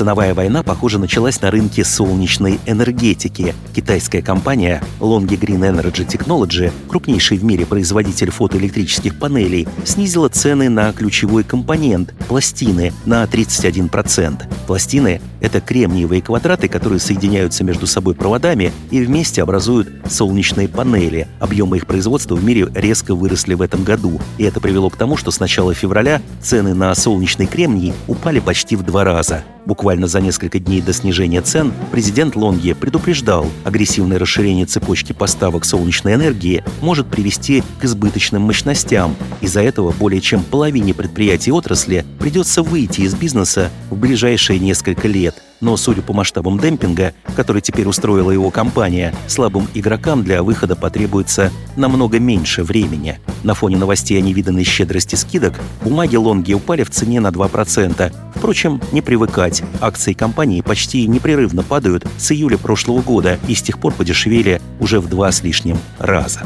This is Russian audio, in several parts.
Ценовая война, похоже, началась на рынке солнечной энергетики. Китайская компания Longi Green Energy Technology, крупнейший в мире производитель фотоэлектрических панелей, снизила цены на ключевой компонент – пластины на 31%. Пластины — это кремниевые квадраты, которые соединяются между собой проводами и вместе образуют солнечные панели. Объемы их производства в мире резко выросли в этом году. И это привело к тому, что с начала февраля цены на солнечный кремний упали почти в два раза. Буквально за несколько дней до снижения цен президент Лонге предупреждал, агрессивное расширение цепочки поставок солнечной энергии может привести к избыточным мощностям. Из-за этого более чем половине предприятий отрасли придется выйти из бизнеса в ближайшие несколько лет – но, судя по масштабам демпинга, который теперь устроила его компания, слабым игрокам для выхода потребуется намного меньше времени. На фоне новостей о невиданной щедрости скидок бумаги Лонги упали в цене на 2%. Впрочем, не привыкать. Акции компании почти непрерывно падают с июля прошлого года и с тех пор подешевели уже в два с лишним раза.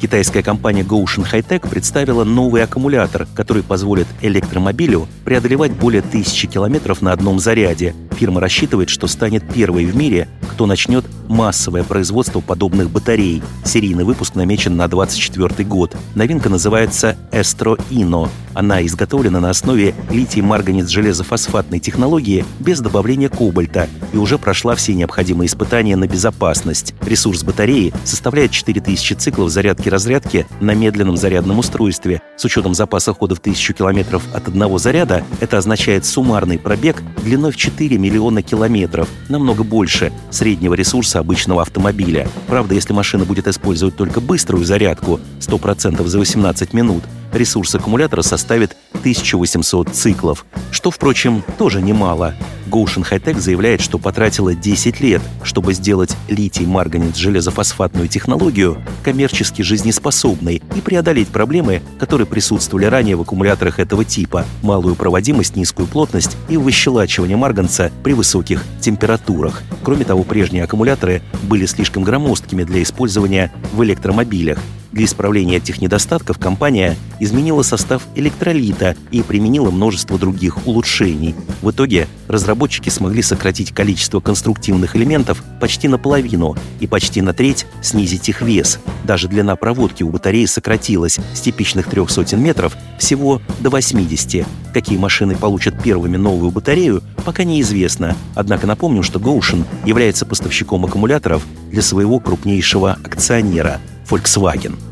Китайская компания Goshen Hightech представила новый аккумулятор, который позволит электромобилю преодолевать более тысячи километров на одном заряде. Фирма рассчитывает, что станет первой в мире, кто начнет массовое производство подобных батарей. Серийный выпуск намечен на 2024 год. Новинка называется Estro Inno. Она изготовлена на основе литий-марганец железофосфатной технологии без добавления кобальта и уже прошла все необходимые испытания на безопасность. Ресурс батареи составляет 4000 циклов зарядки-разрядки на медленном зарядном устройстве. С учетом запаса хода в 1000 километров от одного заряда, это означает суммарный пробег длиной в 4 миллиона километров, намного больше среднего ресурса обычного автомобиля. Правда, если машина будет использовать только быструю зарядку 100% за 18 минут, ресурс аккумулятора составит 1800 циклов, что, впрочем, тоже немало. Goshen Hightech заявляет, что потратила 10 лет, чтобы сделать литий-марганец железофосфатную технологию коммерчески жизнеспособной и преодолеть проблемы, которые присутствовали ранее в аккумуляторах этого типа – малую проводимость, низкую плотность и выщелачивание марганца при высоких температурах. Кроме того, прежние аккумуляторы были слишком громоздкими для использования в электромобилях, для исправления этих недостатков компания изменила состав электролита и применила множество других улучшений. В итоге разработчики смогли сократить количество конструктивных элементов почти наполовину и почти на треть снизить их вес. Даже длина проводки у батареи сократилась с типичных трех сотен метров всего до 80. Какие машины получат первыми новую батарею, пока неизвестно. Однако напомню, что Goshen является поставщиком аккумуляторов для своего крупнейшего акционера – Volkswagen.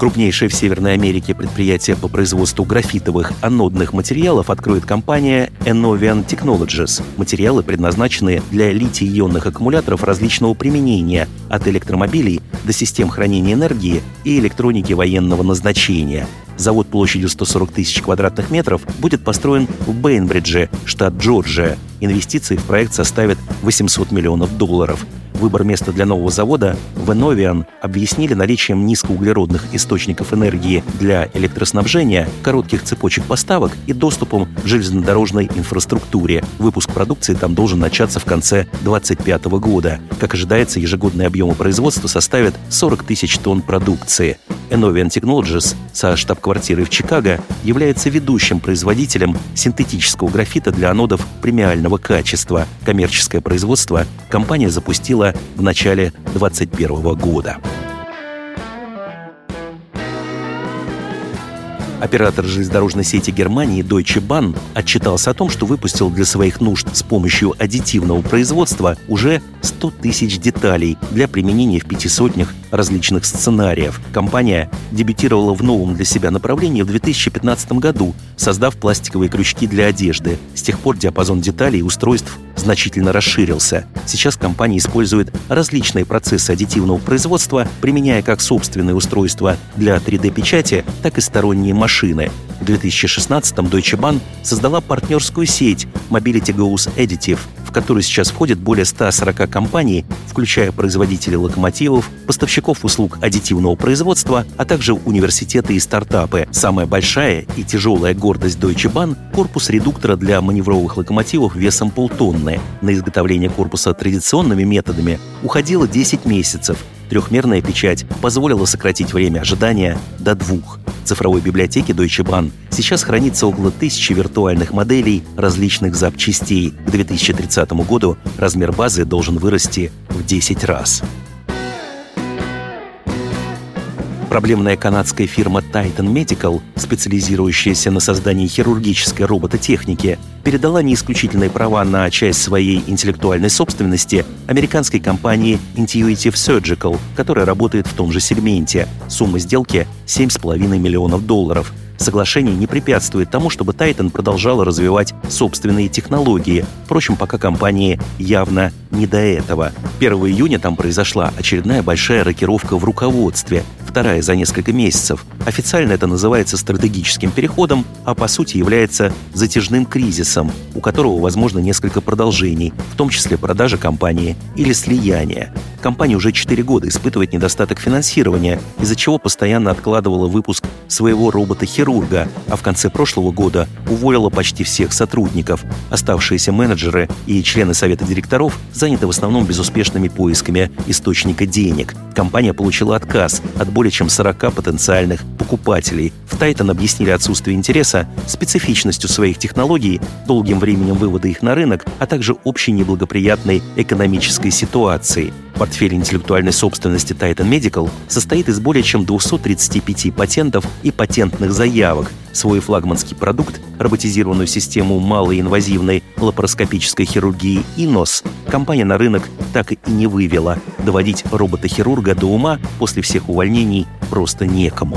Крупнейшее в Северной Америке предприятие по производству графитовых анодных материалов откроет компания Enovian Technologies. Материалы предназначены для литий-ионных аккумуляторов различного применения, от электромобилей до систем хранения энергии и электроники военного назначения. Завод площадью 140 тысяч квадратных метров будет построен в Бейнбридже, штат Джорджия. Инвестиции в проект составят 800 миллионов долларов. Выбор места для нового завода в Enovиan объяснили наличием низкоуглеродных источников энергии для электроснабжения, коротких цепочек поставок и доступом к железнодорожной инфраструктуре. Выпуск продукции там должен начаться в конце 2025 года. Как ожидается, ежегодные объемы производства составят 40 тысяч тонн продукции. Enovian Technologies со штаб-квартирой в Чикаго является ведущим производителем синтетического графита для анодов премиального качества. Коммерческое производство компания запустила в начале 2021 года. Оператор железнодорожной сети Германии Deutsche Bahn отчитался о том, что выпустил для своих нужд с помощью аддитивного производства уже 100 тысяч деталей для применения в пяти сотнях различных сценариев. Компания дебютировала в новом для себя направлении в 2015 году, создав пластиковые крючки для одежды. С тех пор диапазон деталей и устройств значительно расширился. Сейчас компания использует различные процессы аддитивного производства, применяя как собственные устройства для 3D-печати, так и сторонние машины. В 2016-м Deutsche Bahn создала партнерскую сеть Mobility Goes Additive, в которую сейчас входят более 140 компаний, включая производителей локомотивов, поставщиков услуг аддитивного производства, а также университеты и стартапы. Самая большая и тяжелая гордость Deutsche Bahn – корпус редуктора для маневровых локомотивов весом полтонны. На изготовление корпуса традиционными методами уходило 10 месяцев, Трехмерная печать позволила сократить время ожидания до двух. В цифровой библиотеке Deutsche Bahn сейчас хранится около тысячи виртуальных моделей различных запчастей. К 2030 году размер базы должен вырасти в 10 раз. Проблемная канадская фирма Titan Medical, специализирующаяся на создании хирургической робототехники, передала неисключительные права на часть своей интеллектуальной собственности американской компании Intuitive Surgical, которая работает в том же сегменте. Сумма сделки — 7,5 миллионов долларов — Соглашение не препятствует тому, чтобы Titan продолжала развивать собственные технологии. Впрочем, пока компании явно не до этого. 1 июня там произошла очередная большая рокировка в руководстве вторая за несколько месяцев. Официально это называется стратегическим переходом, а по сути является затяжным кризисом, у которого возможно несколько продолжений, в том числе продажа компании или слияние. Компания уже 4 года испытывает недостаток финансирования, из-за чего постоянно откладывала выпуск своего робота-хирурга, а в конце прошлого года уволила почти всех сотрудников. Оставшиеся менеджеры и члены совета директоров заняты в основном безуспешными поисками источника денег. Компания получила отказ от более чем 40 потенциальных покупателей. В Titan объяснили отсутствие интереса специфичностью своих технологий, долгим временем вывода их на рынок, а также общей неблагоприятной экономической ситуацией. Портфель интеллектуальной собственности Titan Medical состоит из более чем 235 патентов и патентных заявок. Свой флагманский продукт, роботизированную систему малоинвазивной лапароскопической хирургии INOS, компания на рынок так и не вывела. Доводить робота-хирурга до ума после всех увольнений просто некому.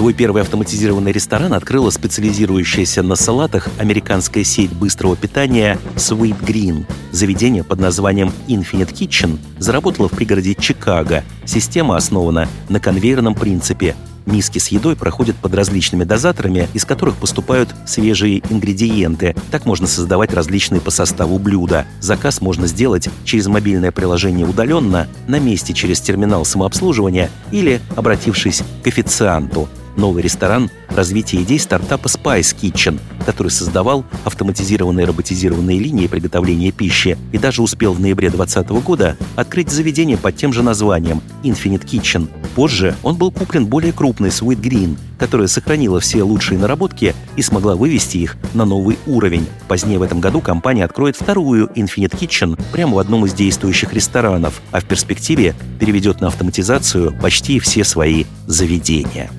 Свой первый автоматизированный ресторан открыла специализирующаяся на салатах американская сеть быстрого питания Sweet Green. Заведение под названием Infinite Kitchen заработало в пригороде Чикаго. Система основана на конвейерном принципе. Миски с едой проходят под различными дозаторами, из которых поступают свежие ингредиенты. Так можно создавать различные по составу блюда. Заказ можно сделать через мобильное приложение удаленно, на месте через терминал самообслуживания или обратившись к официанту. Новый ресторан – развитие идей стартапа Spice Kitchen, который создавал автоматизированные роботизированные линии приготовления пищи и даже успел в ноябре 2020 года открыть заведение под тем же названием Infinite Kitchen. Позже он был куплен более крупной Sweet Green, которая сохранила все лучшие наработки и смогла вывести их на новый уровень. Позднее в этом году компания откроет вторую Infinite Kitchen прямо в одном из действующих ресторанов, а в перспективе переведет на автоматизацию почти все свои заведения.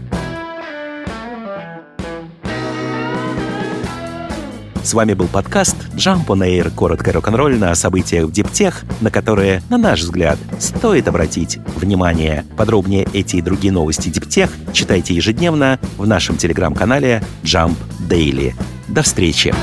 С вами был подкаст Jump on Air, коротко рок-н-ролльно о событиях в Диптех, на которые, на наш взгляд, стоит обратить внимание. Подробнее эти и другие новости Диптех читайте ежедневно в нашем телеграм-канале Jump Daily. До встречи!